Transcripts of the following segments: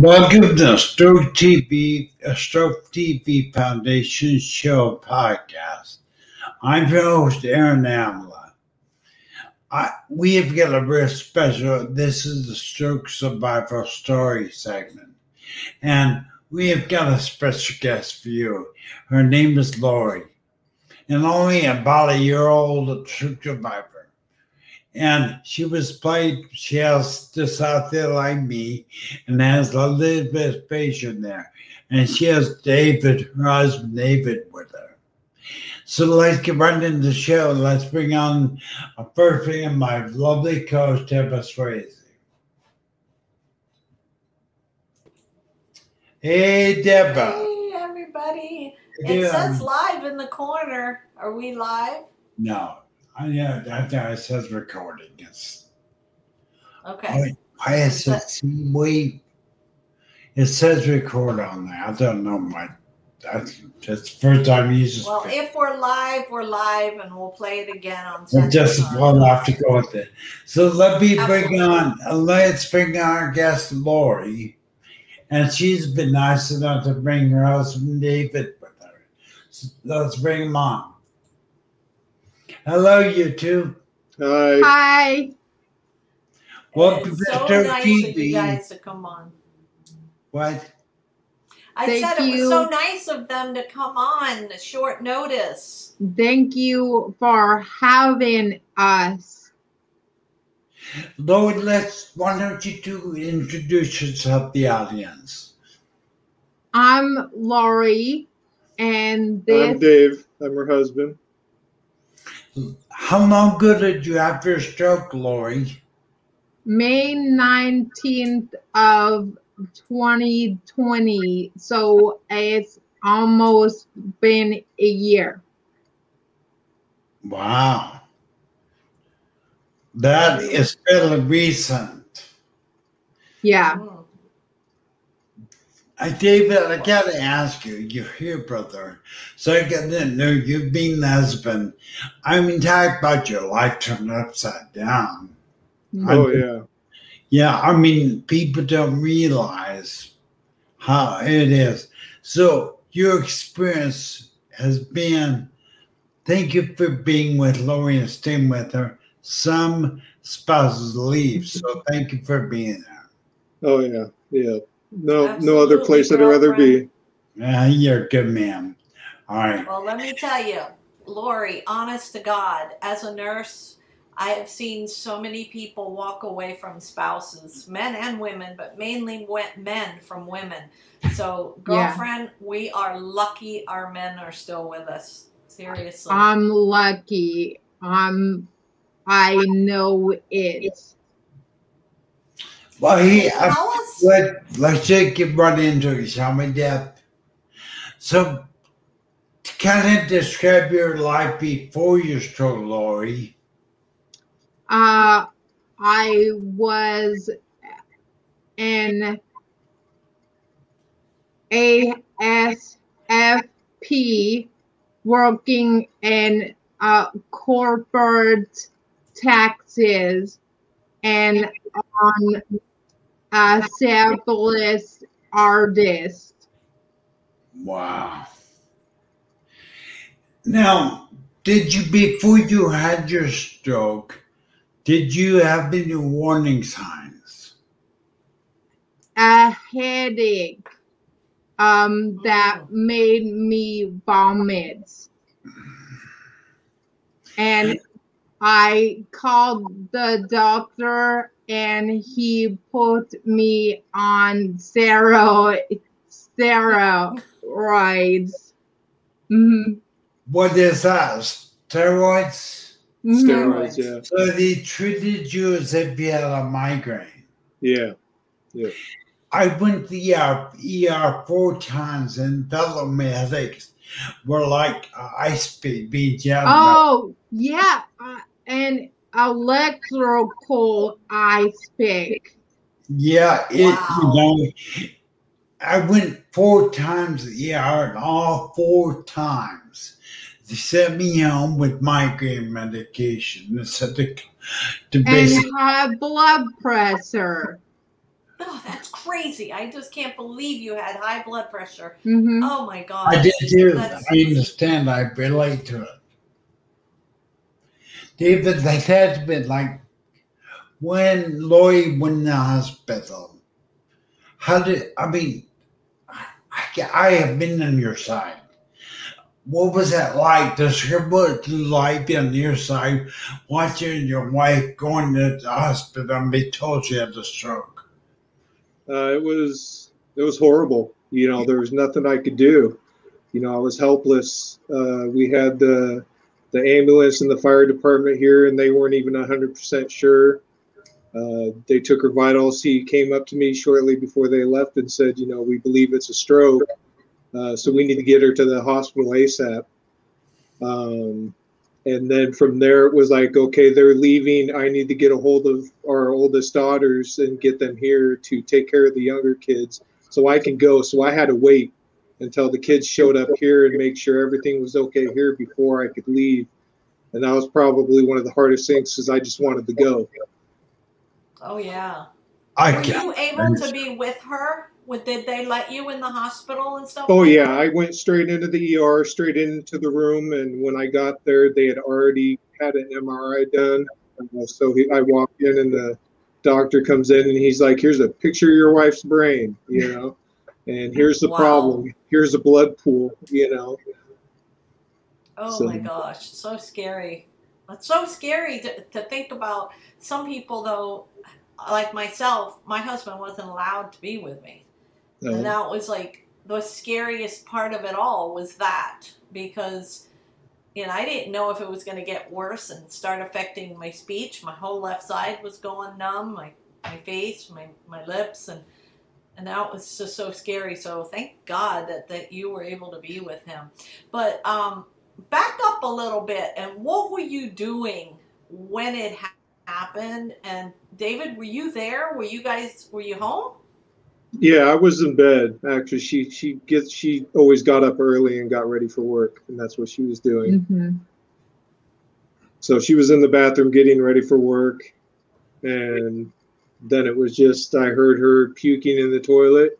Welcome Stroke TV, uh, Stroke TV Foundation show podcast. I'm your host, Aaron Amla. I, we have got a real special, this is the Stroke Survival Story segment. And we have got a special guest for you. Her name is Lori, and only about a year old stroke survivor and she was played. She has this out there like me, and has a little bit of patient there, and she has David, her husband David, with her. So let's get right into the show. Let's bring on a first thing my lovely coach, Deborah Swayze. Hey, Deborah. Hey, everybody. It Yeah. says live in the corner. Are we live? No, I yeah, that, it says recording. It's Okay. why is it see wait? It says record on there. I don't know my that's that's the first time you just Well, if we're live, we're live, and we'll play it again on I Sunday. just will have to go with it. So let me bring on let's bring on our guest Lori. And she's been nice enough to bring her husband David with her. So let's bring him on. Hello, you two. Hi. Hi. Welcome It's to so Stroke nice of you guys to come on. What? I Thank said it was you. so nice of them to come on at short notice. Thank you for having us. Lord, let's why don't you two introduce yourself to the audience? I'm Lori, and this I'm Dave. I'm her husband. How long ago did you have your stroke, Lori? May 19th of 2020. So it's almost been a year. Wow. That is fairly recent. Yeah. I, David, I gotta ask you, you're here, brother. So I gotta know you've been the husband. I mean, talk about your life turned upside down. Mm-hmm. Oh yeah. Yeah, I mean, people don't realize how it is. So your experience has been thank you for being with Lori and staying with her. Some spouses leave, so thank you for being there. Oh yeah. Yeah. No no other place I'd rather be. Yeah, you're a good man. All right. Well, let me tell you, Lori, honest to God, as a nurse, I have seen so many people walk away from spouses, men and women, but mainly men from women. So, Yeah. girlfriend, we are lucky our men are still with us. Seriously. I'm lucky. I'm I know it. Well, he, I, Tell us. let, let's just get right into we, Deb? So, to kind of describe your life before your stroke, Lori. Uh, I was in ASFP working in uh, corporate taxes and on a selfless artist. Wow. Now, did you, before you had your stroke, did you have any warning signs? a headache um that made me vomit and i called the doctor and he put me on stero steroids Mhm. What is that? Steroids? Mhm. Steroids, yeah. So they treated you as if you had a migraine. Yeah. Yeah. I went to the ER, ER four times and felt my headaches were like uh, ice being being jammed. up. oh yeah uh, and electrical ice pick Yeah, it, Wow. you know, I went four times to the ER and all four times they sent me home with migraine medication. They said to, to and high blood pressure Oh, that's crazy. I just can't believe you had high blood pressure. hmm Oh my God. I did too. That's- I understand. I relate to it. David, that has been like when Lori went in the hospital. How did I mean? I, I, have been on your side. What was that like? Describe what life on your side, watching your wife going to the hospital and be told she had a stroke. Uh, it was it was horrible. You know, there was nothing I could do. You know, I was helpless. Uh, we had the the ambulance and the fire department here, and they weren't even hundred percent sure. Uh, they took her vitals. He came up to me shortly before they left and said, "You know, we believe it's a stroke, uh, so we need to get her to the hospital ASAP." Um, and then from there, it was like, okay, they're leaving. I need to get a hold of our oldest daughters and get them here to take care of the younger kids so I can go. So I had to wait until the kids showed up here and make sure everything was okay here before I could leave. And that was probably one of the hardest things because I just wanted to go. Oh yeah. I Were you able to be with her? What did they let you in the hospital and stuff? Oh like yeah, that? I went straight into the ER, straight into the room, and when I got there, they had already had an MRI done. Uh, so he, I walked in, and the doctor comes in, and he's like, "Here's a picture of your wife's brain, you know, and here's the Wow. problem. Here's a blood pool, you know." Oh So- my gosh, so scary. It's so scary to, to think about. Some people, though, like myself, my husband wasn't allowed to be with me. Uh, And that was like the scariest part of it all was that because you know I didn't know if it was going to get worse and start affecting my speech. My whole left side was going numb, my my face, my my lips, and and that was just so scary. So thank God that that you were able to be with him. But um, back up a little bit, and what were you doing when it ha- happened? And David, were you there? Were you guys? Were you home? yeah, I was in bed. Actually, she she gets she always got up early and got ready for work, and that's what she was doing. hmm So she was in the bathroom getting ready for work, and then it was just I heard her puking in the toilet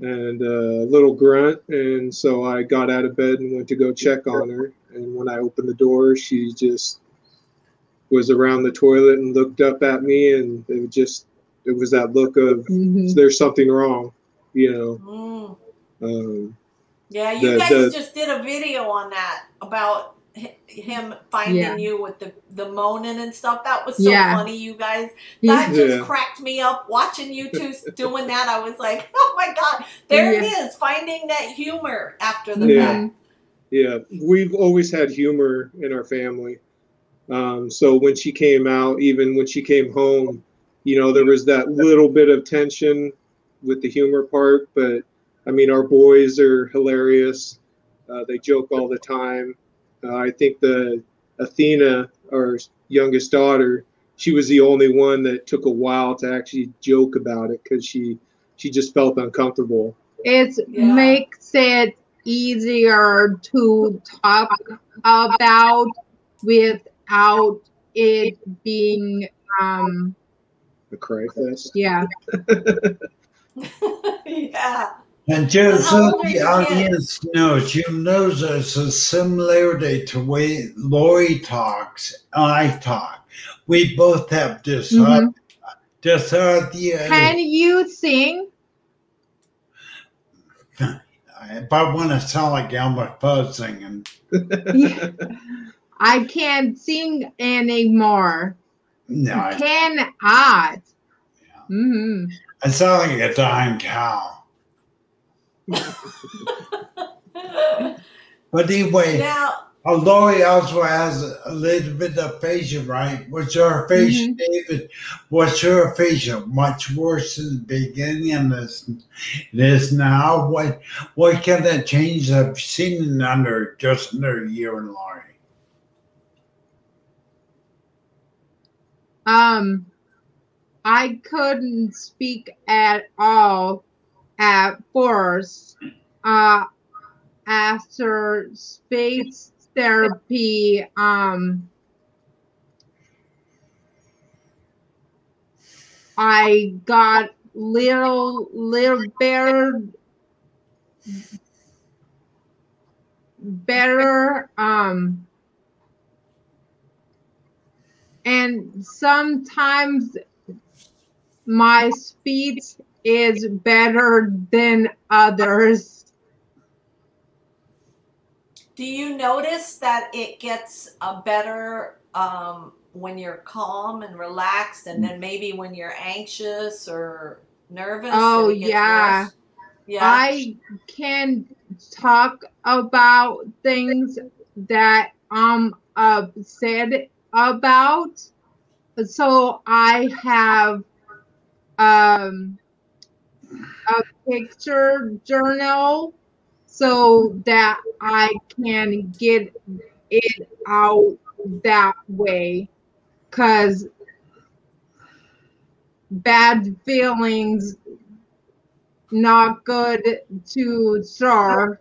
and a little grunt, and so I got out of bed and went to go check on her. And when I opened the door, she just was around the toilet and looked up at me, and it was just it was that look of hmm there's something wrong, you know. Mm. Um, Yeah, you The- guys the- just did a video on that about hi- him finding Yeah. you with the the moaning and stuff. That was so Yeah. funny, you guys. That He's, just cracked me up watching you two doing that. I was like, oh my god, there it is, finding that humor after the Yeah. fact. Yeah, we've always had humor in our family. Um, so when she came out, even when she came home, you know, there was that little bit of tension with the humor part. But I mean, our boys are hilarious. Uh, they joke all the time. Uh, I think the Athena, our youngest daughter, she was the only one that took a while to actually joke about it because she she just felt uncomfortable. it Yeah. makes it easier to talk about without it being um The cry fest. yeah yeah. And just so the audience knows, you know there's a similarity to way Lori talks and I talk. We both have this Mhm. dyslexia. can you sing If I want to sound like Elmer Fudd singing, i can't sing anymore no, I, cannot hmm I sound like a dying cow. But anyway, now, uh, Lori also has a little bit of aphasia, right? What's her aphasia, Mhm. David? What's her aphasia? Much worse in the beginning and this, it is now. What what kind of change have you seen in under just under a year in Lori? um i couldn't speak at all at first uh after space therapy um I got little little better better um and sometimes my speech is better than others Do you notice that it gets a better um, when you're calm and relaxed, and then maybe when you're anxious or nervous? Oh, yeah. worse? Yeah. I can talk about things that I'm upset about. So I have um, a picture journal so that I can get it out that way. Because bad feelings not good to start.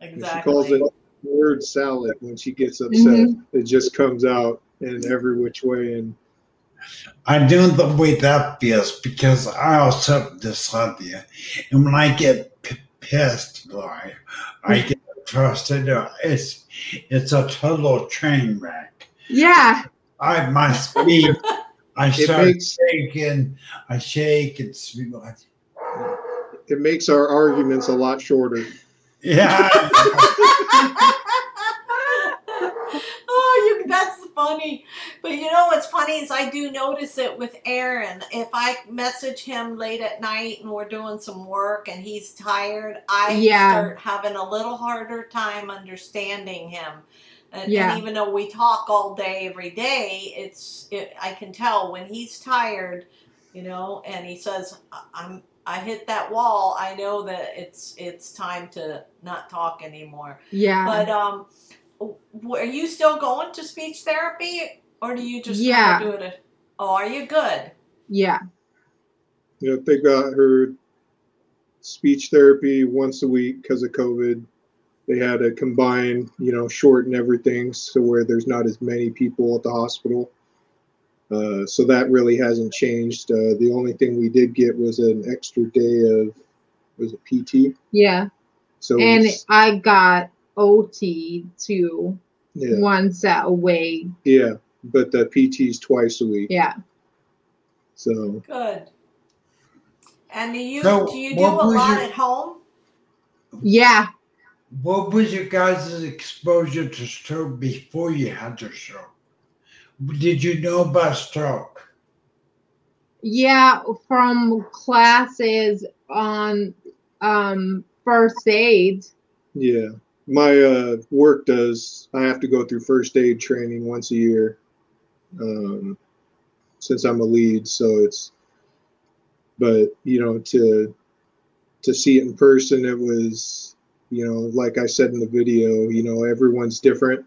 Exactly. She calls it word salad when she gets upset. Mhm. It just comes out in every which way. And I know the way that feels because I also have dyslexia. And when I get p- pissed, Lori, I get frustrated. It's, it's a total train wreck. Yeah, I my speed, I it start makes shaking, I shake and speak like, it makes our arguments a lot shorter. yeah. oh, you that's funny. But you know what's funny is I do notice it with Aaron. If I message him late at night and we're doing some work and he's tired, I Yeah. start having a little harder time understanding him. And, and even though we talk all day every day, it's it, I can tell when he's tired, you know, and he says "I- I'm I hit that wall. I know that it's it's time to not talk anymore. yeah, But um, are you still going to speech therapy, or do you just Yeah. do it? A, oh, are you good? yeah, Yeah, they got her speech therapy once a week because of COVID. They had to combine, you know, shorten everything so where there's not as many people at the hospital. Uh, so that really hasn't changed. Uh, the only thing we did get was an extra day of was it PT. yeah. So And it's- I got OT too yeah, once a week. yeah, but the PT's twice a week. Yeah. So Good. And do you So, do you do a lot your- at home? Yeah. What was your guys' exposure to stroke before you had your stroke? Did you know about stroke? Yeah, from classes on um first aid. Yeah, my uh, work does. I have to go through first aid training once a year, um, since I'm a lead. So it's, but you know, to to see it in person, it was, you know, like I said in the video, you know, everyone's different.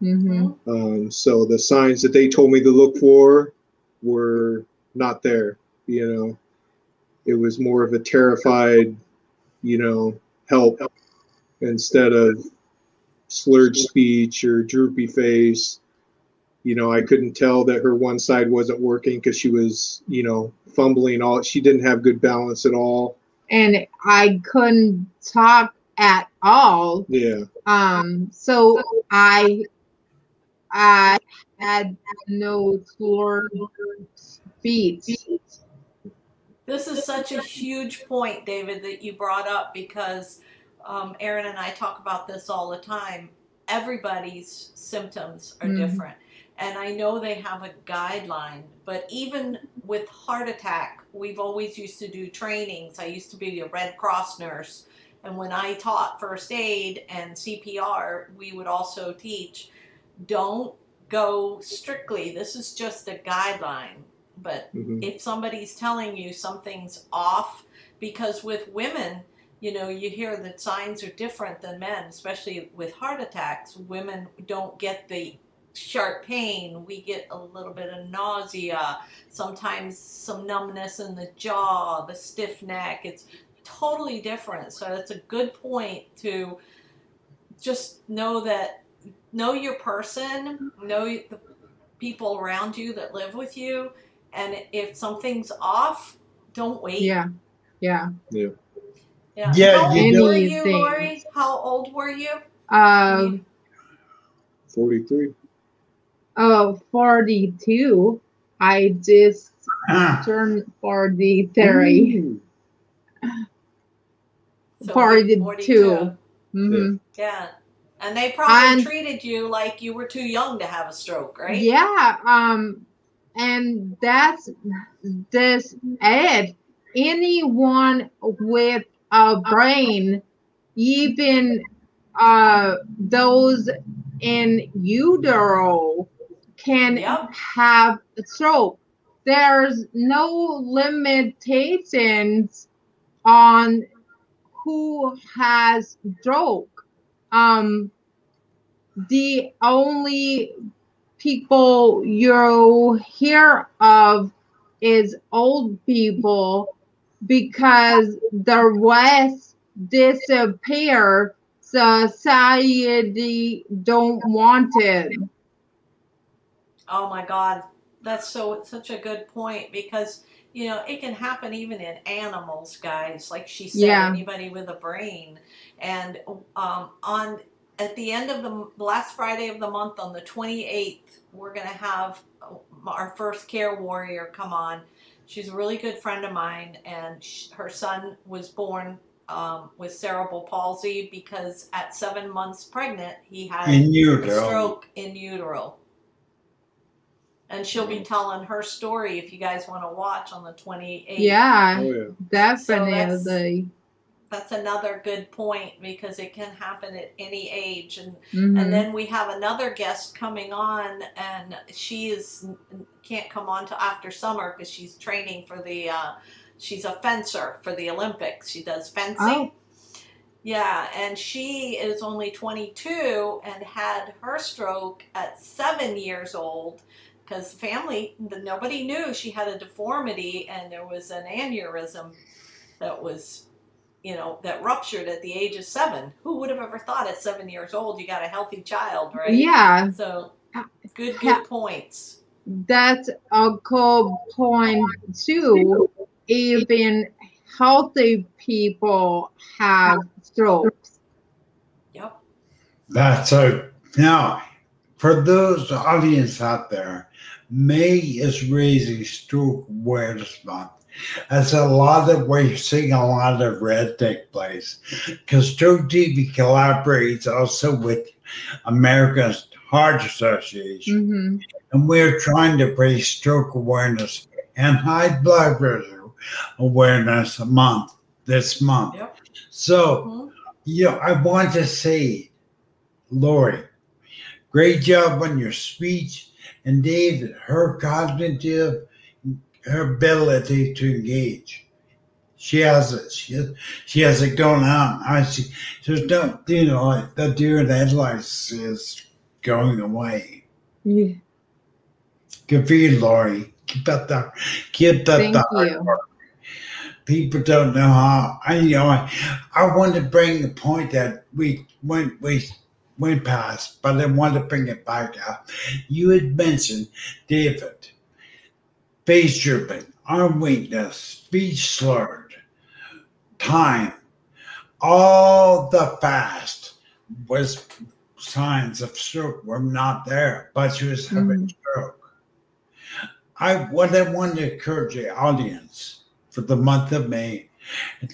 hmm Um, so the signs that they told me to look for were not there. You know, it was more of a terrified, you know, help, help instead of slurred speech or droopy face. You know, I couldn't tell that her one side wasn't working because she was, you know, fumbling all. She didn't have good balance at all. And I couldn't talk at all. Yeah, Um so I I had no slurred speech. This is such a huge point, David, that you brought up because um, Aaron and I talk about this all the time. Everybody's symptoms are Mhm. different. And I know they have a guideline, but even with heart attack, we've always used to do trainings. I used to be a Red Cross nurse. And when I taught first aid and CPR, we would also teach don't go strictly. This is just a guideline. But hmm if somebody's telling you something's off because with women you know you hear that signs are different than men especially with heart attacks women don't get the sharp pain we get a little bit of nausea sometimes some numbness in the jaw the stiff neck it's totally different so that's a good point to just know that know your person know the people around you that live with you And if something's off, don't wait. Yeah. Yeah. Yeah. Yeah, How old were Anything. you, Lori? How old were you? Um, 43. oh, 42. I just Ah, turned 43. Ooh. So 42. hmm Yeah. And they probably And- treated you like you were too young to have a stroke, right? Yeah. Um, and that's this ad. Anyone with a brain, even uh, those in utero, can Yep. have a stroke. There's no limitations on who has stroke. Um, the only people you hear of is old people because the rest disappear society don't want it Oh my God, that's so such a good point because you know it can happen even in animals, guys. Like she said, Yeah. anybody with a brain. And um, on at the end of the last Friday of the month, on the twenty eighth, we're gonna have our first care warrior come on. She's a really good friend of mine, and sh- her son was born um, with cerebral palsy because at seven months pregnant, he had in a stroke in utero. And she'll be telling her story if you guys want to watch on the 28th. yeah Oh, yeah. definitely That's another good point because it can happen at any age. And, Mhm. and then we have another guest coming on, and she is can't come on till after summer because she's training for the. Uh, she's a fencer for the Olympics. She does fencing. Oh. Yeah, and she is only 22 and had her stroke at seven years old because family, the, nobody knew she had a deformity and there was an aneurysm that was, you know, that ruptured at the age of seven. Who would have ever thought at seven years old you got a healthy child, right? yeah So, uh, good, Yeah. good points. that's a cool point too even healthy people have strokes Yep. That's a now for those audience out there. May is raising stroke awareness month. That's a lot of we're seeing a lot of red take place because Stroke TV collaborates also with American Heart Association, hmm and we're trying to raise stroke awareness and high blood pressure awareness a month this month. Yep. So. Mhm. Yeah, I want to say, Lori, great job on your speech. And David, her cognitive, her ability to engage. She has it. She has, she has it going on. I see. There's no, you know, like the deer in the headlights is going away. yeah. Good for you, Lori. Keep that, keep that. Thank the hard work. People don't know how. I, you know, I, I want to bring the point that we went, we went past, but I want to bring it back up. You had mentioned David, face drooping, arm weakness, speech slurred, time, all the fast was signs of stroke were not there, but she was having mm-hmm. stroke. I what I want to encourage the audience for the month of May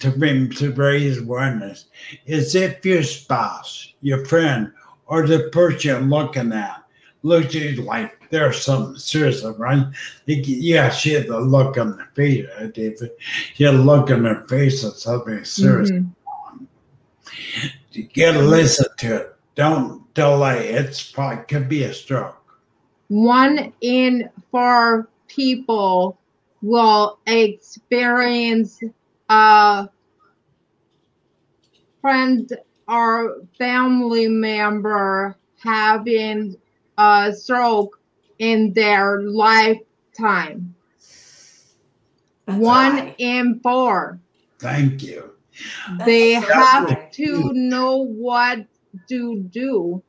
to bring to raise awareness is if your spouse, your friend, or the person you're looking at looks at you like there's something serious, right? Yeah, she had the look on her face, right, David? She had a look on her face of something serious. Mhm. You gotta listen to it. Don't delay. It's probably could be a stroke. one in four people will experience a friend or family member having a stroke in their lifetime. That's One high. in four. Thank you. That's they so have high. to know what to do.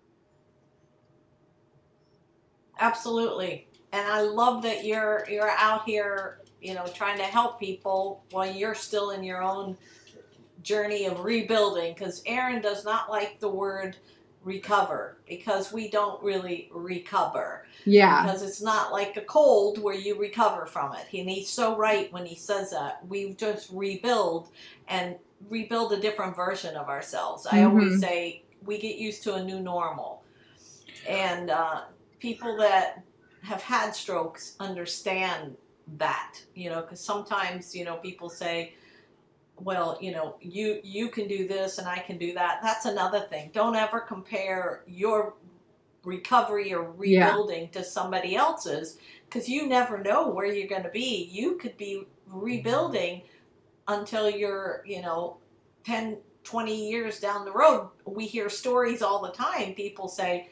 Absolutely. and I love that you're you're out here, you know, trying to help people while you're still in your own journey of rebuilding. Because Aaron does not like the word recover because we don't really recover Yeah. because it's not like a cold where you recover from it. And he's so right when he says that. We just rebuild and rebuild a different version of ourselves. I always Mhm. say we get used to a new normal. And uh, people that have had strokes understand that, you know, because sometimes, you know, people say, well, you know, you you can do this and I can do that. That's another thing. Don't ever compare your recovery or Yeah. rebuilding to somebody else's because you never know where you're going to be. You could be rebuilding until you're, you know, 10, 20 years down the road. We hear stories all the time. People say,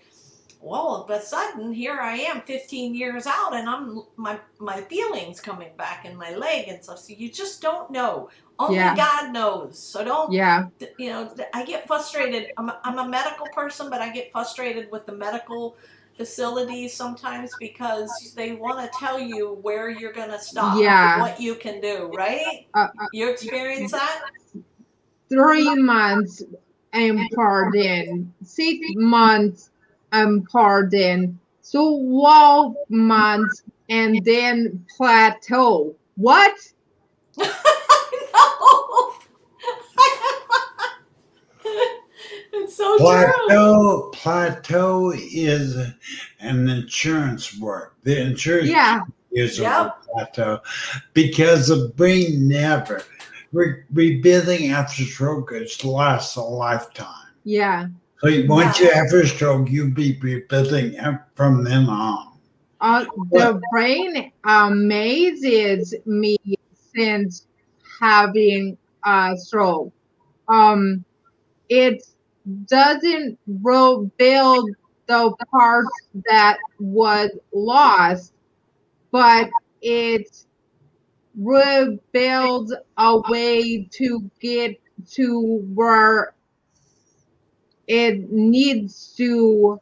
well, all of a sudden, here I am 15 years out and I'm my my feelings coming back in my leg and stuff. So you just don't know. Only Yeah. God knows. So don't Yeah. you know, I get frustrated. I'm a, I'm a medical person, but I get frustrated with the medical facilities sometimes because they want to tell you where you're going to stop, Yeah. what you can do, right? Uh, uh, You experience that? three months and pardon, six months and pardon, so 12 months and then plateau. What? no. it's so true. Plateau, plateau is an insurance word. The insurance Yeah, is a Yep. word, plateau because the brain never re- rebuilding after stroke it lasts a lifetime. yeah. So once you have a stroke, you'll be rebuilding from then on. Uh, the brain amazes me since having a stroke. Um, it doesn't rebuild the parts that was lost, but it rebuilds a way to get to where it needs to.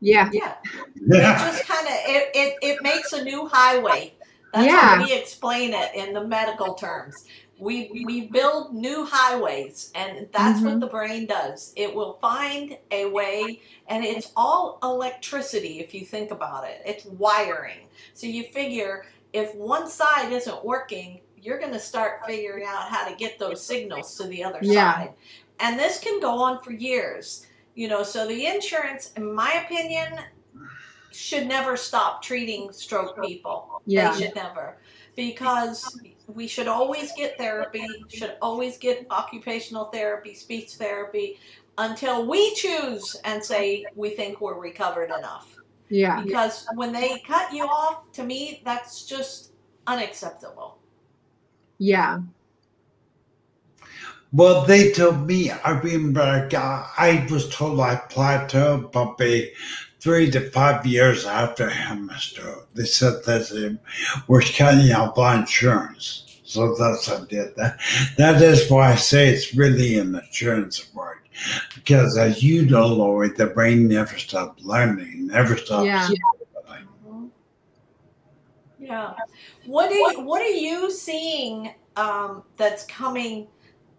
Yeah. Yeah. It just kind of it, it, it makes a new highway. That's Yeah. how we explain it in the medical terms. We we build new highways, and that's what Mhm. the brain does. It will find a way, and it's all electricity. If you think about it, it's wiring. So you figure if one side isn't working, you're going to start figuring out how to get those signals to the other Yeah. side, and this can go on for years. You know, so the insurance, in my opinion, should never stop treating stroke people. Yeah. They should never. Because we should always get therapy, should always get occupational therapy, speech therapy, until we choose and say we think we're recovered enough. Yeah. Because when they cut you off, to me, that's just unacceptable. Yeah. Well, they told me, I remember I, was told I plateaued probably three to five years after I had my stroke. They said that they were cutting out my insurance. So that's what I did. That, that is why I say it's really an insurance word. Because as you know, Lori, the brain never stops learning, never stops. Yeah. Yeah. What are you, what are you seeing um, that's coming?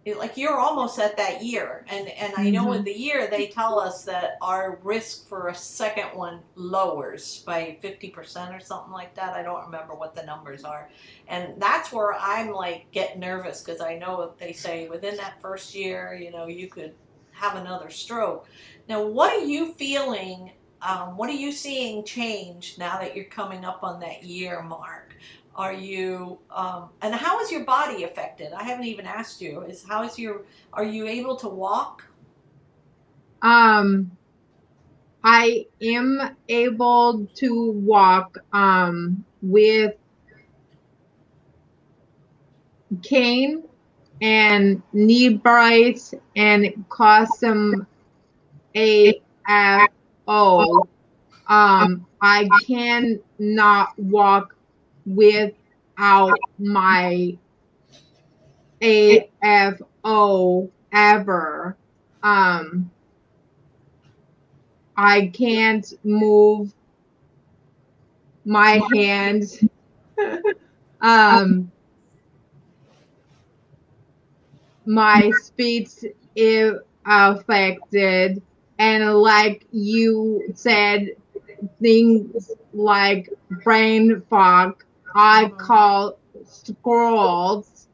Like you're almost at that year, and and I know in the year they tell us that our risk for a second one lowers by fifty percent or something like that. I don't remember what the numbers are, and that's where I'm like get nervous because I know they say within that first year, you know, you could have another stroke. Now, what are you feeling um, what are you seeing change now that you're coming up on that year mark? Are you um, and how is your body affected? I haven't even asked you. Is how is your are you able to walk? Um, I am able to walk um with cane and knee brace and custom AFO. Um, I cannot walk without my AFO ever. Um, I can't move my hands. um, my speech is affected, and like you said, things like brain fog. I Mhm. call squirrels,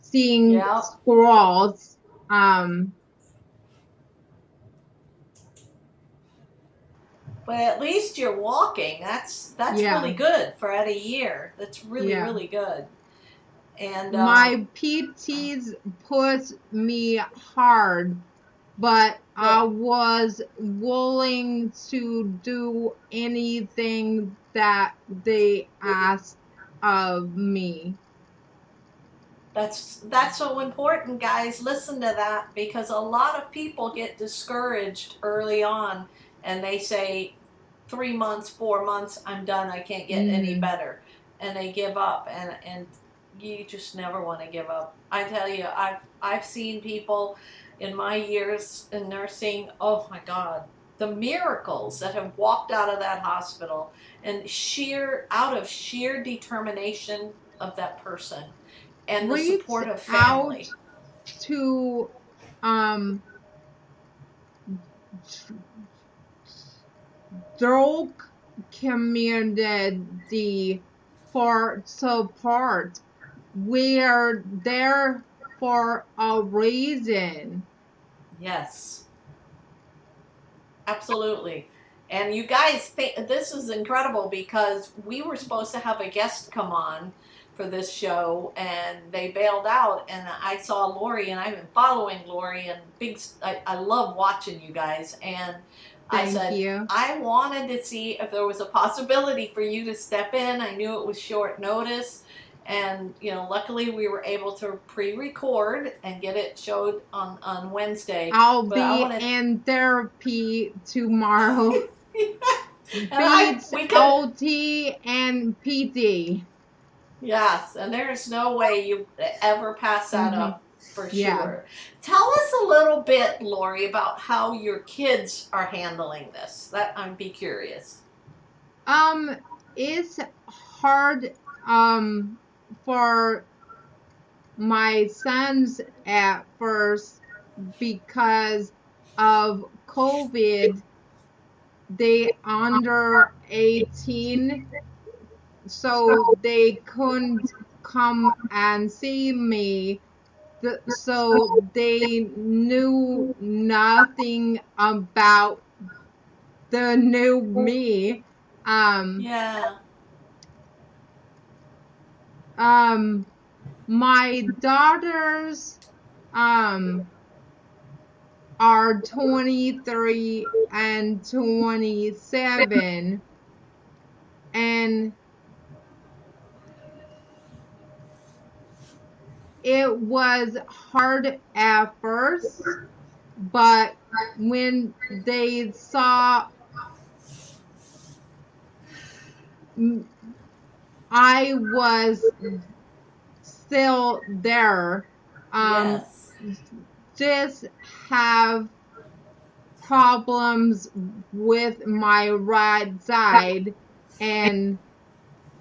seeing squirrels. Um, But at least you're walking. That's that's Yeah. really good for at a year. That's really Yeah. really good. And um, my PTs put me hard, but I was willing to do anything that they asked of me. That's that's so important, guys. Listen to that because a lot of people get discouraged early on, and they say, three months, four months, I'm done. I can't get any Mm. better, and they give up. And and you just never want to give up. I tell you, I've I've seen people in my years in nursing. Oh my God, the miracles that have walked out of that hospital, and sheer out of sheer determination of that person, and the support of family. to um stroke community for support. We're there for a reason. Yes. Absolutely. And you guys think this is incredible because we were supposed to have a guest come on for this show and they bailed out and I saw Lori and I've been following Lori and big I, I love watching you guys and I said you. I wanted to see if there was a possibility for you to step in. I knew it was short notice. And, you know, luckily we were able to pre record and get it showed on, on Wednesday. I'll But be wanna- in therapy tomorrow. Beats, could- OT, and PT. Yes, and there's no way you ever pass that Mhm. up for sure Yeah. Tell us a little bit, Lori, about how your kids are handling this. That I'd be curious. Um, it's hard um for my sons at first because of COVID. They under eighteen, so they couldn't come and see me. So they knew nothing about the new me. Um, Yeah. Um, my daughters, um, are 23 and 27 and it was hard at first but when they saw I was still there. Um, yes. Just have problems with my right side and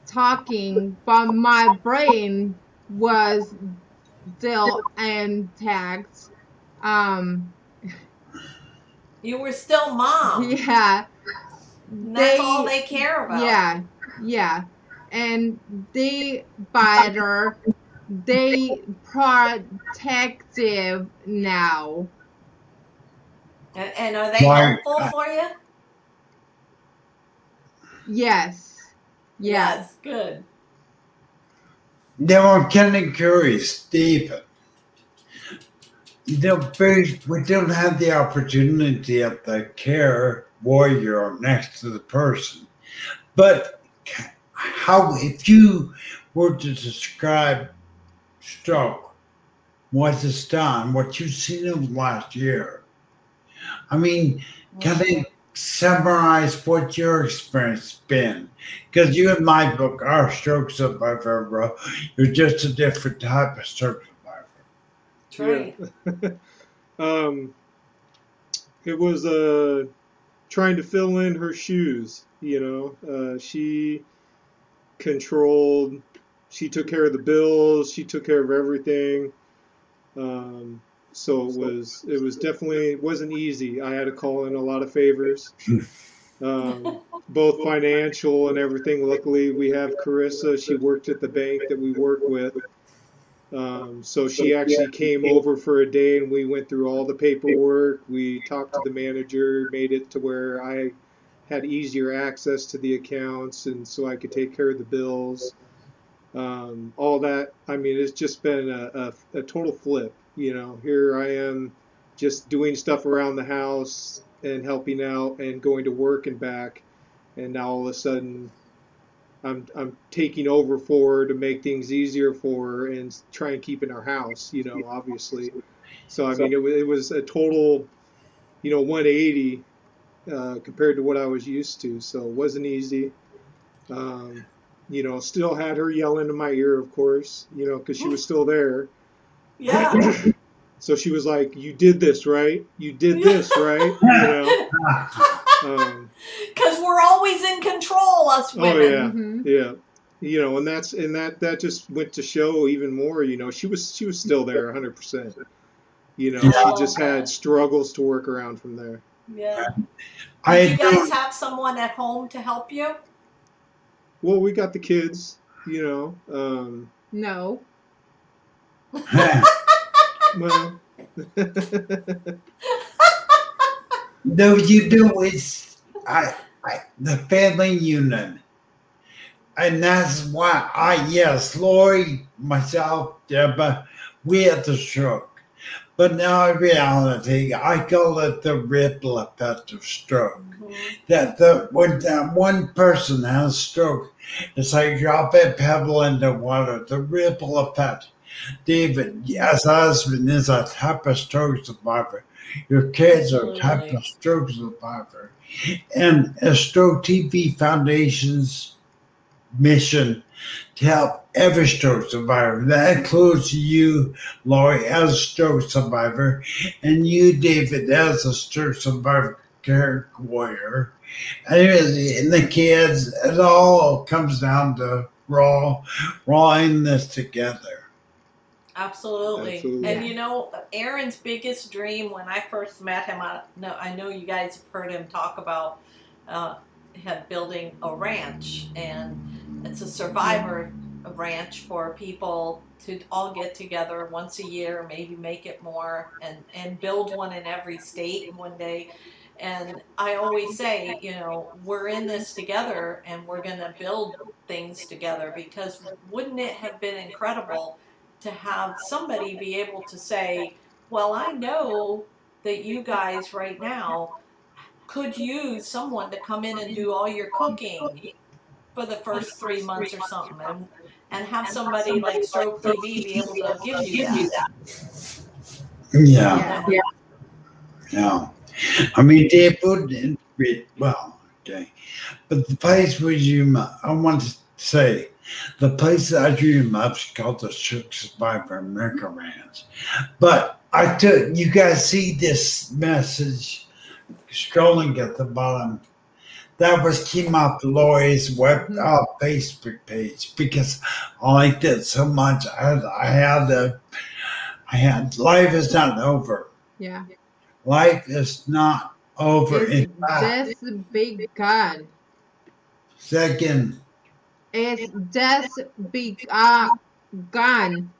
talking, but my brain was still intact. Um, You were still mom. yeah. That's they- all they care about. Yeah, yeah. And they better, they protective now. And, and are they Why- helpful for you? Yes. Yes. Yes. Good. Now I'm kind of curious, Stephen. You know, we we don't have the opportunity of the care warrior next to the person. But ca- how, if you were to describe stroke, what it's done, what you've seen of last year, I mean, can they summarize what your experience has been? Because you in my book are stroke survivor, bro. You're just a different type of stroke survivor. That's right. um, it was a trying to fill in her shoes. You know, uh, she controlled. She took care of the bills. She took care of everything. Um, so it was it was definitely it wasn't easy. I had to call in a lot of favors, um, both financial and everything. Luckily, we have Carissa. She worked at the bank that we work with. Um, so she actually came over for a day and we went through all the paperwork. We talked to the manager, made it to where I had easier access to the accounts and so I could take care of the bills. Um, all that, I mean, it's just been a, a, a total flip. You know, here I am just doing stuff around the house and helping out and going to work and back. And now all of a sudden, I'm I'm taking over for her to make things easier for her and try and keep in our house, you know, obviously. So I mean, it, it was a total, you know, 180 uh, compared to what I was used to. So it wasn't easy. Um, you know, still had her yelling in my ear, of course, you know, because she was still there. Yeah. So she was like, "You did this, right? You did this, right?" You know. Um, Because we're always in control, us women. Oh, women. yeah. Mhm. Yeah. You know, and that's and that that just went to show even more, you know, she was she was still there 100%. You know, Oh, she just okay. had struggles to work around from there. Yeah. I Do you guys don't, have someone at home to help you? Well, we got the kids, you know. Um No. well no, you do. It's I, I, the family union. and that's why I yes, Lori, myself, Deborah, we had the stroke, but now in reality, I call it the ripple effect of stroke. Mm-hmm. That the when that one person has stroke, it's like drop a pebble into water. The ripple effect. David, a husband, is a type of stroke survivor. Your kids are a type of stroke survivor. And a Stroke TV Foundation's mission to help every stroke survivor. That includes you, Lori, as a stroke survivor, and you, David, as a stroke survivor care warrior. And and the kids, it all comes down to raw, rawing this together. Absolutely. Absolutely. And you know, Aaron's biggest dream when I first met him, I know, I know you guys have heard him talk about uh, him building a ranch, and it's a survivor ranch for people to all get together once a year, maybe make it more, and, and build one in every state one day. And I always say, you know, we're in this together and we're going to build things together because wouldn't it have been incredible to have somebody be able to say, well, I know that you guys right now could use someone to come in and do all your cooking for the first three months or something and, and have somebody like Stroke TV be able to give you that. Yeah. Yeah. Yeah. I mean, they put in well, okay. But the place where you, I want to say, the place that I dream of is called the Shook Survivor America Ranch. But I took, you guys see this message scrolling at the bottom. That was came off Lori's web Mhm. uh, Facebook page because I liked it so much. I had, I had a, I had life is not over. Yeah. Life is not over. It's In fact, this big gun. second, It's this big uh, gun.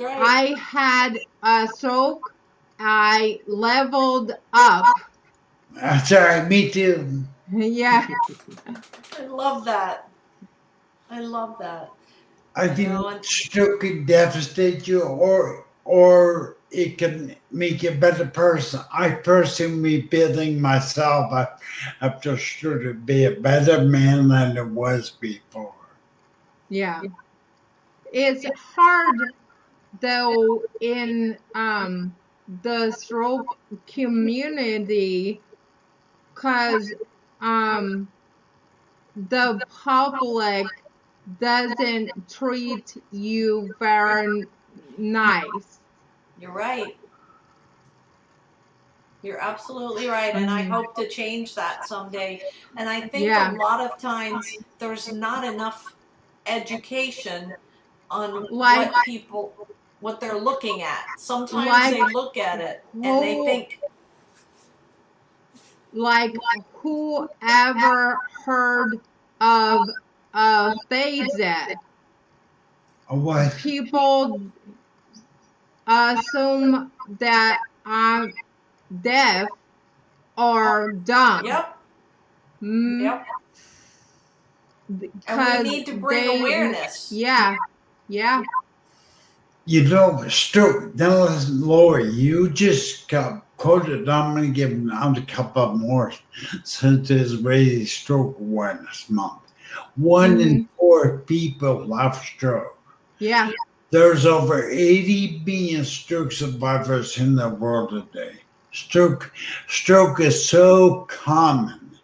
Right. I had a stroke. I leveled up. Uh, sorry, me too. Yeah. I love that. I love that. I think know, and- stroke can devastate you, or or it can make you a better person. I personally feeling myself uh, after stroke to be a better man than I was before. Yeah. It's hard though in um the stroke community cuz um the public doesn't treat you very nice. You're right. You're absolutely right, and I Mhm. hope to change that someday. And I think Yeah. a lot of times there's not enough education on Like- what people what they're looking at. Sometimes Like- they look at it and they think, like whoever heard of uh phased What? people assume that I'm deaf or dumb. "Yep, Mm, yep." And we need to bring they- awareness. Yeah, yeah. You know, stroke. Now, listen, Lori, you just got quoted. I'm going to give out a couple more since it's really Stroke Awareness Month. One in mm-hmm. four people have stroke. Yeah, There's over 80 million stroke survivors in the world today. Stroke, stroke is so common.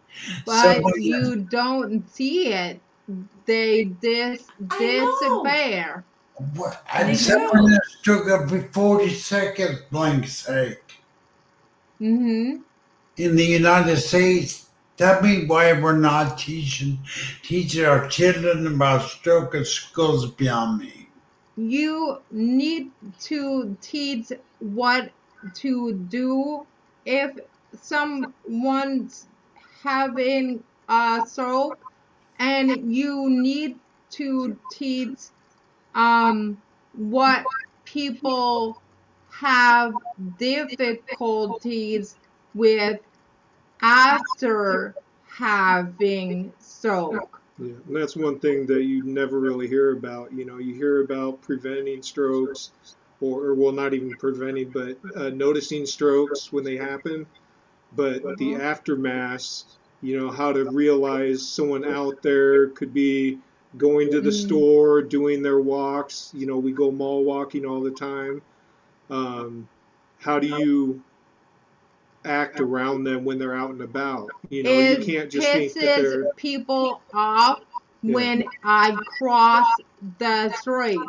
but Someone- you don't see it. They dis I know. disappear. What? They And someone has stroke every 40 seconds, blank sake. Hmm in the United States. Tell me why we're not teaching teaching our children about stroke at schools beyond me. You need to teach what to do if someone's having a stroke, and you need to teach um what people have difficulties with after having stroke. Yeah, and that's one thing that you never really hear about. You know, you hear about preventing strokes, or, or well, not even preventing, but uh, noticing strokes when they happen. But the aftermath, you know, how to realize someone out there could be going to the Mm. store, doing their walks. You know, we go mall walking all the time. Um, how do you act around them when they're out and about? You know, it you can't just think that they're people off Yeah. when I cross the street.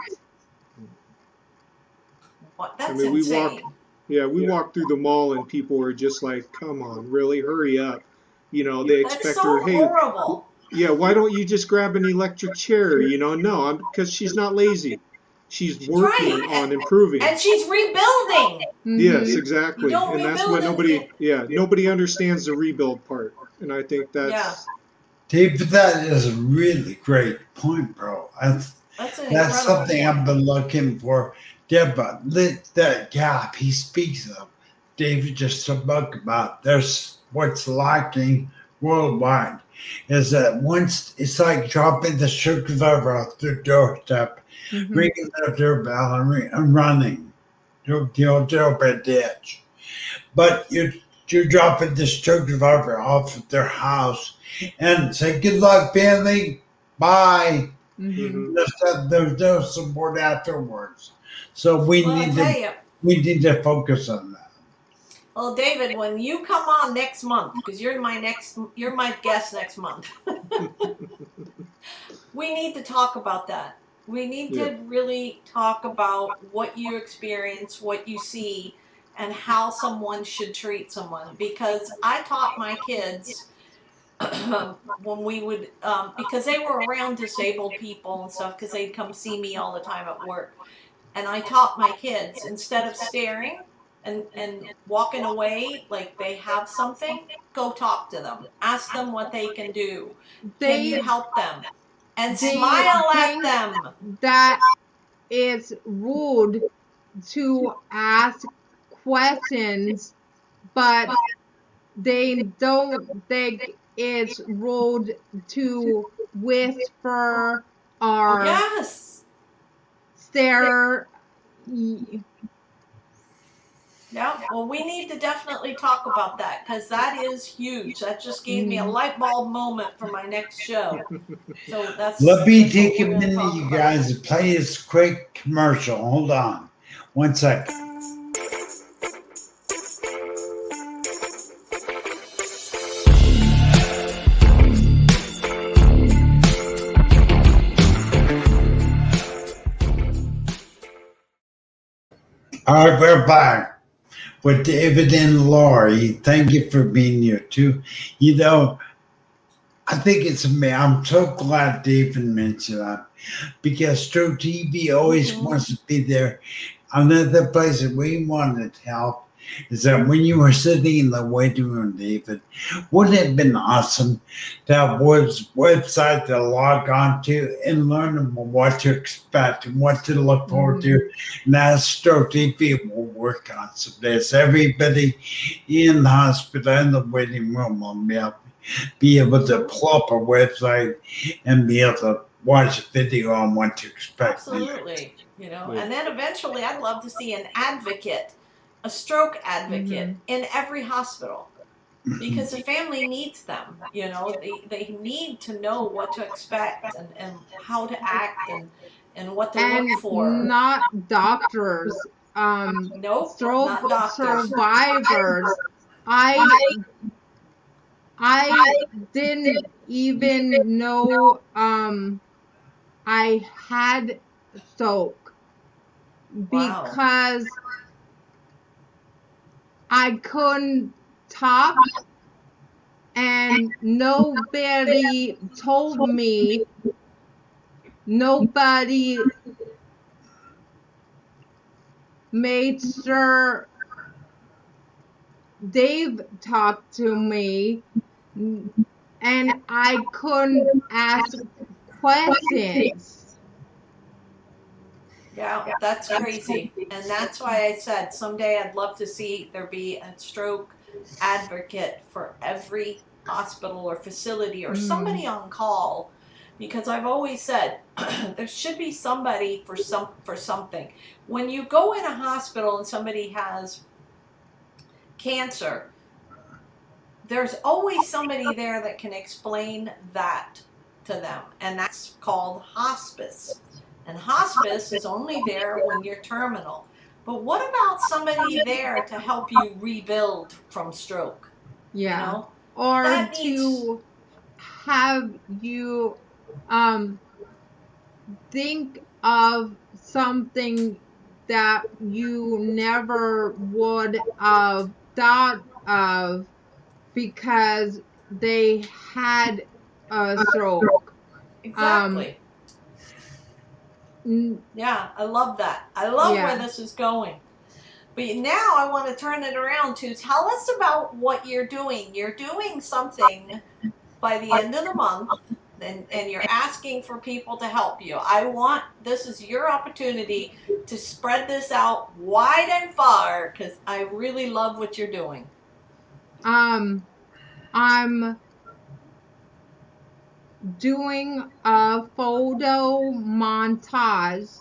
What? That's mean, we insane. walk- Yeah, we walk through the mall and people are just like, "Come on, really, hurry up!" You know, they That's expect so her, "Hey, horrible. yeah, why don't you just grab an electric chair?" You know, no, I'm because she's not lazy. She's working right. on improving. And she's rebuilding. Yes, Mhm. exactly, You don't and that's rebuild what it. nobody, yeah, nobody understands the rebuild part, and I think that's Dave, that is a really great point, bro. That's That's that's something. I've been looking for. Yeah, but lit that gap he speaks of, David just spoke about. There's what's lacking worldwide is that once it's like dropping the sugar driver off their doorstep Mhm. their doorbell and, re- and running to the doorbell ditch. But you're, you're dropping this truck driver off at their house and say, Good luck, family. Bye. Mhm. Mhm. There's no, there's no support afterwards. So we Well, need to you, we need to focus on that. well, David, when you come on next month, because you're my next, you're my guest next month. we need to talk about that. We need Yeah. to really talk about what you experience, what you see, and how someone should treat someone. Because I taught my kids when we would, um, because they were around disabled people and stuff, because they'd come see me all the time at work. And I taught my kids instead of staring and, and walking away like they have something, go talk to them. Ask them what they can do. Can They you help them? And they smile at them. that it's rude to ask questions, but they don't think it's rude to whisper or Yes. stare. Yeah. Well, we need to definitely talk about that because that is huge. That just gave me a Mhm. light bulb moment for my next show. So that's. Let me take a minute, you guys, to play this quick commercial. Hold on. One sec. All right, we're back. With David and Lori. Thank you for being here too. You know, I think it's me. I'm so glad David mentioned that because Stroke TV always Mhm. wants to be there. Another place that we wanted to help is that when you were sitting in the waiting room, David, wouldn't it have been awesome to have Wood's website to log on to and learn what to expect and what to look forward to? Mm-hmm. And that's Stroke TV will work on some days. Everybody in the hospital and the waiting room will be able, be able to pull up a website and be able to watch a video on what to expect. Absolutely. You know, Yeah. and then eventually I'd love to see an advocate, a stroke advocate Mhm. in every hospital because the family needs them. You know, they, they need to know what to expect and, and how to act and, and what to and look for. not doctors. Um, nope, stroke not doctors. survivors. I I didn't even know um I had stroke because I couldn't talk and nobody told me nobody made sure Dave talked to me and I couldn't ask questions. Yeah, that's crazy. And that's why I said someday I'd love to see there be a stroke advocate for every hospital or facility or Mm. somebody on call because I've always said there should be somebody for some for something. When you go in a hospital and somebody has cancer, there's always somebody there that can explain that to them and that's called hospice. And hospice is only there when you're terminal. But what about somebody there to help you rebuild from stroke? Yeah. You know? or That to have you um think of something that you never would have thought of because they had a stroke. Exactly. N- yeah, I love that. I love Yeah. where this is going. But now I want to turn it around to tell us about what you're doing. You're doing something by the end of the month and, and you're asking for people to help you. I want this is your opportunity to spread this out wide and far because I really love what you're doing. Um, I'm doing a photo montage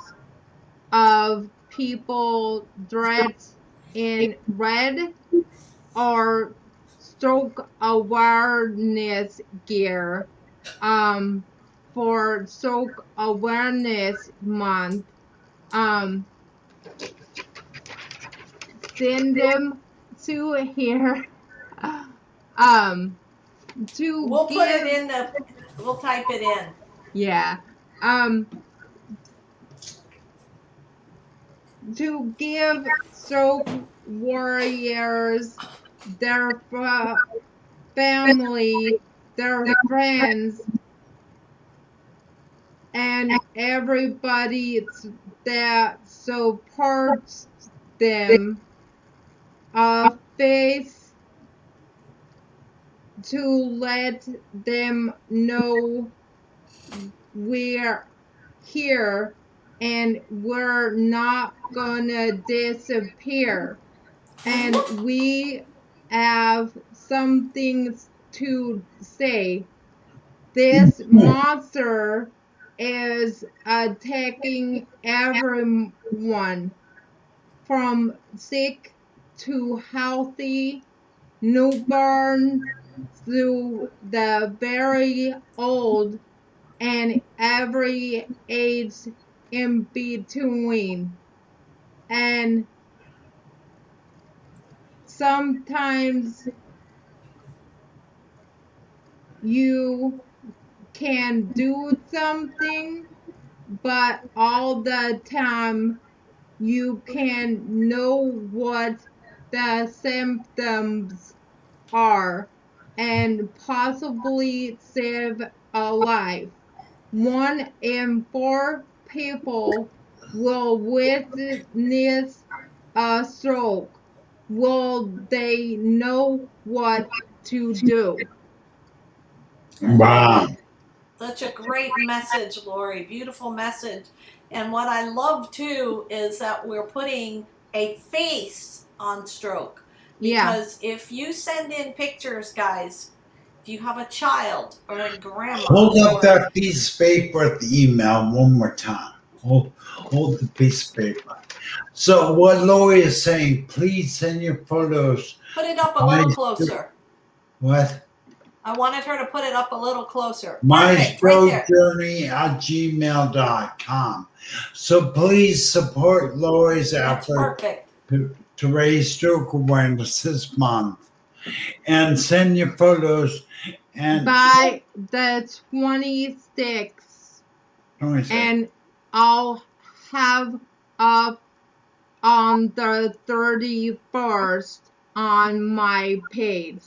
of people dressed in red or stroke awareness gear um, for stroke awareness month. Um, send them to here um to We'll give, put it in the we'll type it in. yeah um to give stroke warriors their fa- family their friends and everybody that supports them a face to let them know we're here and we're not gonna disappear. And we have some things to say. This monster is attacking everyone from sick to healthy newborn to the very old and every age in between. And sometimes you can do something, but all the time you can know what the symptoms are and possibly save a life. One in four people will witness a stroke. Will they know what to do? Wow. Such a great message, Lori. Beautiful message. And what I love too is that we're putting a face on stroke. Yeah. Because if you send in pictures, guys, if you have a child or a grandma, Hold or- up that piece of paper at the email one more time. Hold, hold the piece of paper. So what Lori is saying, please send your photos. put it up a little My- closer. What? I wanted her to put it up a little closer. My Perfect, right stroke there. journey at gmail.com. So please support Lori's That's effort perfect. to, to raise stroke awareness this month. And send your photos and By the 26th, Let me see. and I'll have up on the 31st on my page.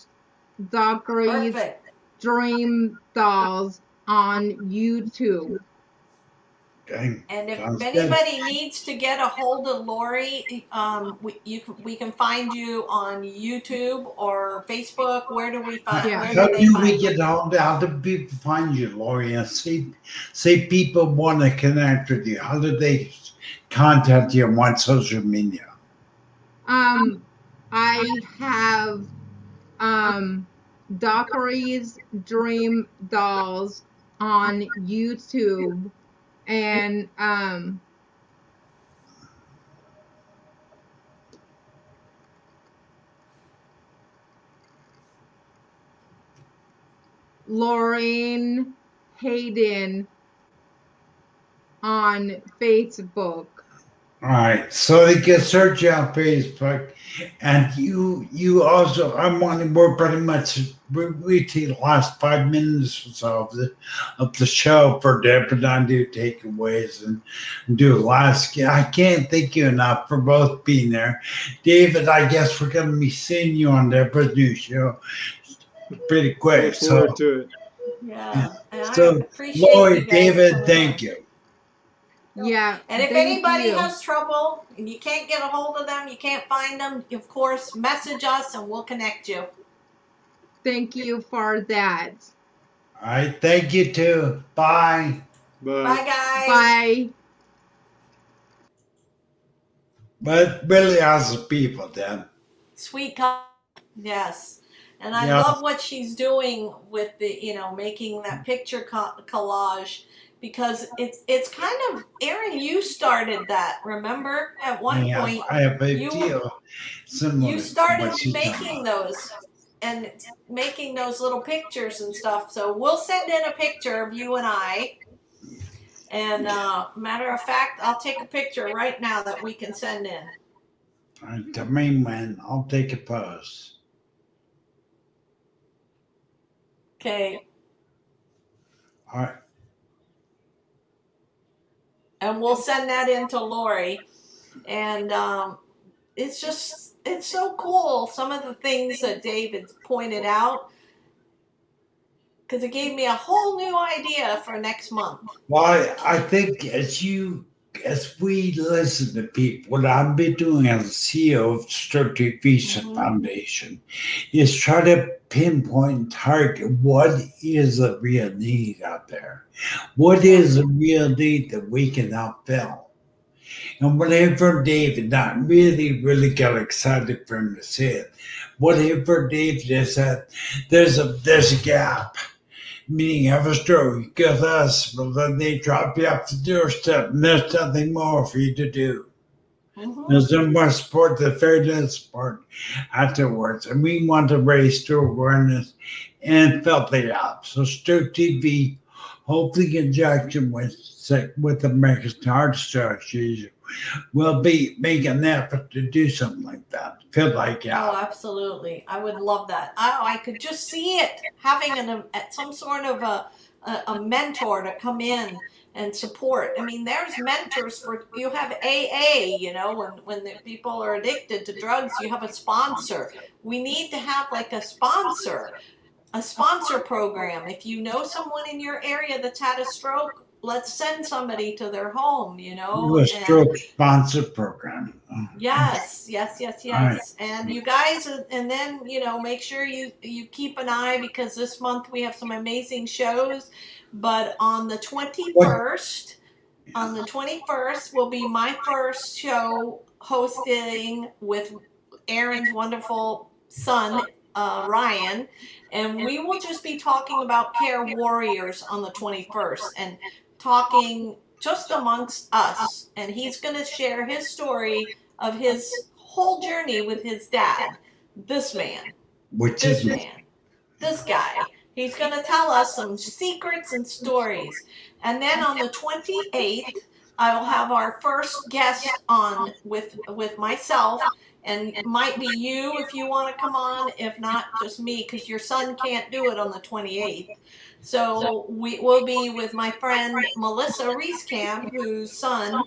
Dockery's Perfect. Dream Dolls on YouTube. Okay. And if Sounds good. anybody needs to get a hold of Lori, um, we, you, can- we can find you on YouTube or Facebook. Where do we find? Yeah. Where How do they do we you? get hold? How do people find you, Lori? And say, say people want to connect with you. How do they contact you on what social media? Um, I have um Dockery's Dream Dolls on YouTube, and um. Lauren Hayden on Facebook. All right, so they can search on Facebook, and you you also I'm wanting we're pretty much we, we take the last five minutes or so of the of the show for Deb and I do takeaways and do last. I can't thank you enough for both being there, David. I guess we're gonna be seeing you on Deborah's new show pretty quick. Look So, forward to it. Yeah. And I So, appreciate you Lori, guys David, so thank you. Yeah. And if anybody you. has trouble and you can't get a hold of them, you can't find them, of course, message us and we'll connect you. Thank you for that. All right, thank you too. Bye. But Bye, guys. Bye. But really awesome people, then. Sweet co- yes. And I Yeah. love what she's doing with the, you know, making that picture co- collage because it's it's kind of Aaron. You started that, remember? At one I have, point, I have a you- deal similar. you to started what she's making done. those and making those little pictures and stuff. So we'll send in a picture of you and I. And uh, matter of fact, I'll take a picture right now that we can send in. The main man, I'll take a pose. Okay. All right. and we'll send that in to Lori. And um, it's just, it's so cool. Some of the things that David pointed out, because it gave me a whole new idea for next month. Well, I, think as you, as we listen to people, what I've been doing as CEO of Stroke Visa Mhm. Foundation is try to pinpoint and target what is the real need out there. What is the real need that we can help fill? And whatever David, not really, really got excited for him to say it. Whatever David has said, there's a there's a gap. Meaning have a stroke, to us, but then they drop you off the doorstep and there's nothing more for you to do. Mhm. There's no more support, the fair support afterwards. And we want to raise stroke awareness and fill the gap. So Stroke TV, hopefully in conjunction with with America's Heart Association, will be making an effort to do something like that. Fill that Oh, absolutely. I would love that. Oh, I could just see it having an, um, a, some sort of a, a, a mentor to come in and support. I mean, there's mentors for you have AA, you know, when when the people are addicted to drugs, you have a sponsor. We need to have like a sponsor, a sponsor program. If you know someone in your area that's had a stroke, let's send somebody to their home, you know. A and- stroke sponsor program. Yes, yes, yes, yes. Right. And you guys, and then you know, make sure you you keep an eye because this month we have some amazing shows. But on the twenty first, on the twenty first will be my first show hosting with Aaron's wonderful son uh, Ryan, and we will just be talking about care warriors on the twenty first and talking just amongst us. And he's going to share his story of his whole journey with his dad. This man, Which this is man, this guy. He's going to tell us some secrets and stories. And then on the 28th, I will have our first guest on with with myself. And it might be you if you want to come on if not just me because your son can't do it on the 28th so we will be with my friend melissa reescamp whose son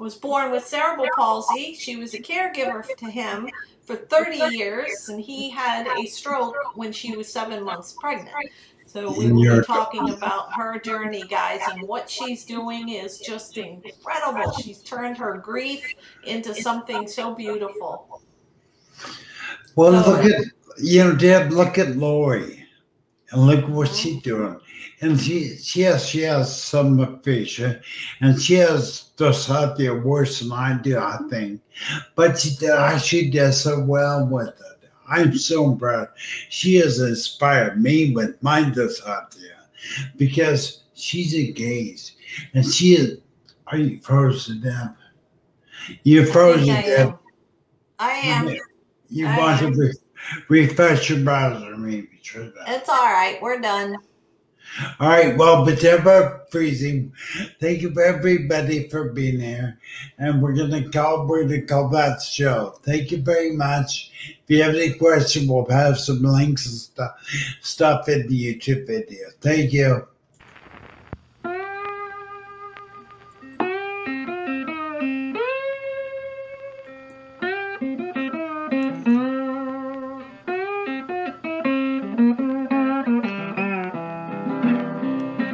was born with cerebral palsy. She was a caregiver to him for 30 years and he had a stroke when she was seven months pregnant so we will be talking about her journey guys and what she's doing is just incredible she's turned her grief into something so beautiful Well, So- look at you know, Deb. Look at Lori, and look what she's doing. And she, she has, she has some aphasia, and she has dyslexia worse than I do, I think. But she, uh, she does so well with it. I'm so proud. She has inspired me with my dyslexia because she's engaged, and she is. Are you frozen, Deb? You're frozen, I Deb. I am. You I want am. to re- refresh your browser, maybe. It's all right. We're done. All right. Well, but ever freezing. Thank you for everybody for being here, and we're gonna call. We're gonna call that show. Thank you very much. If you have any questions, we'll have some links and stuff stuff in the YouTube video. Thank you.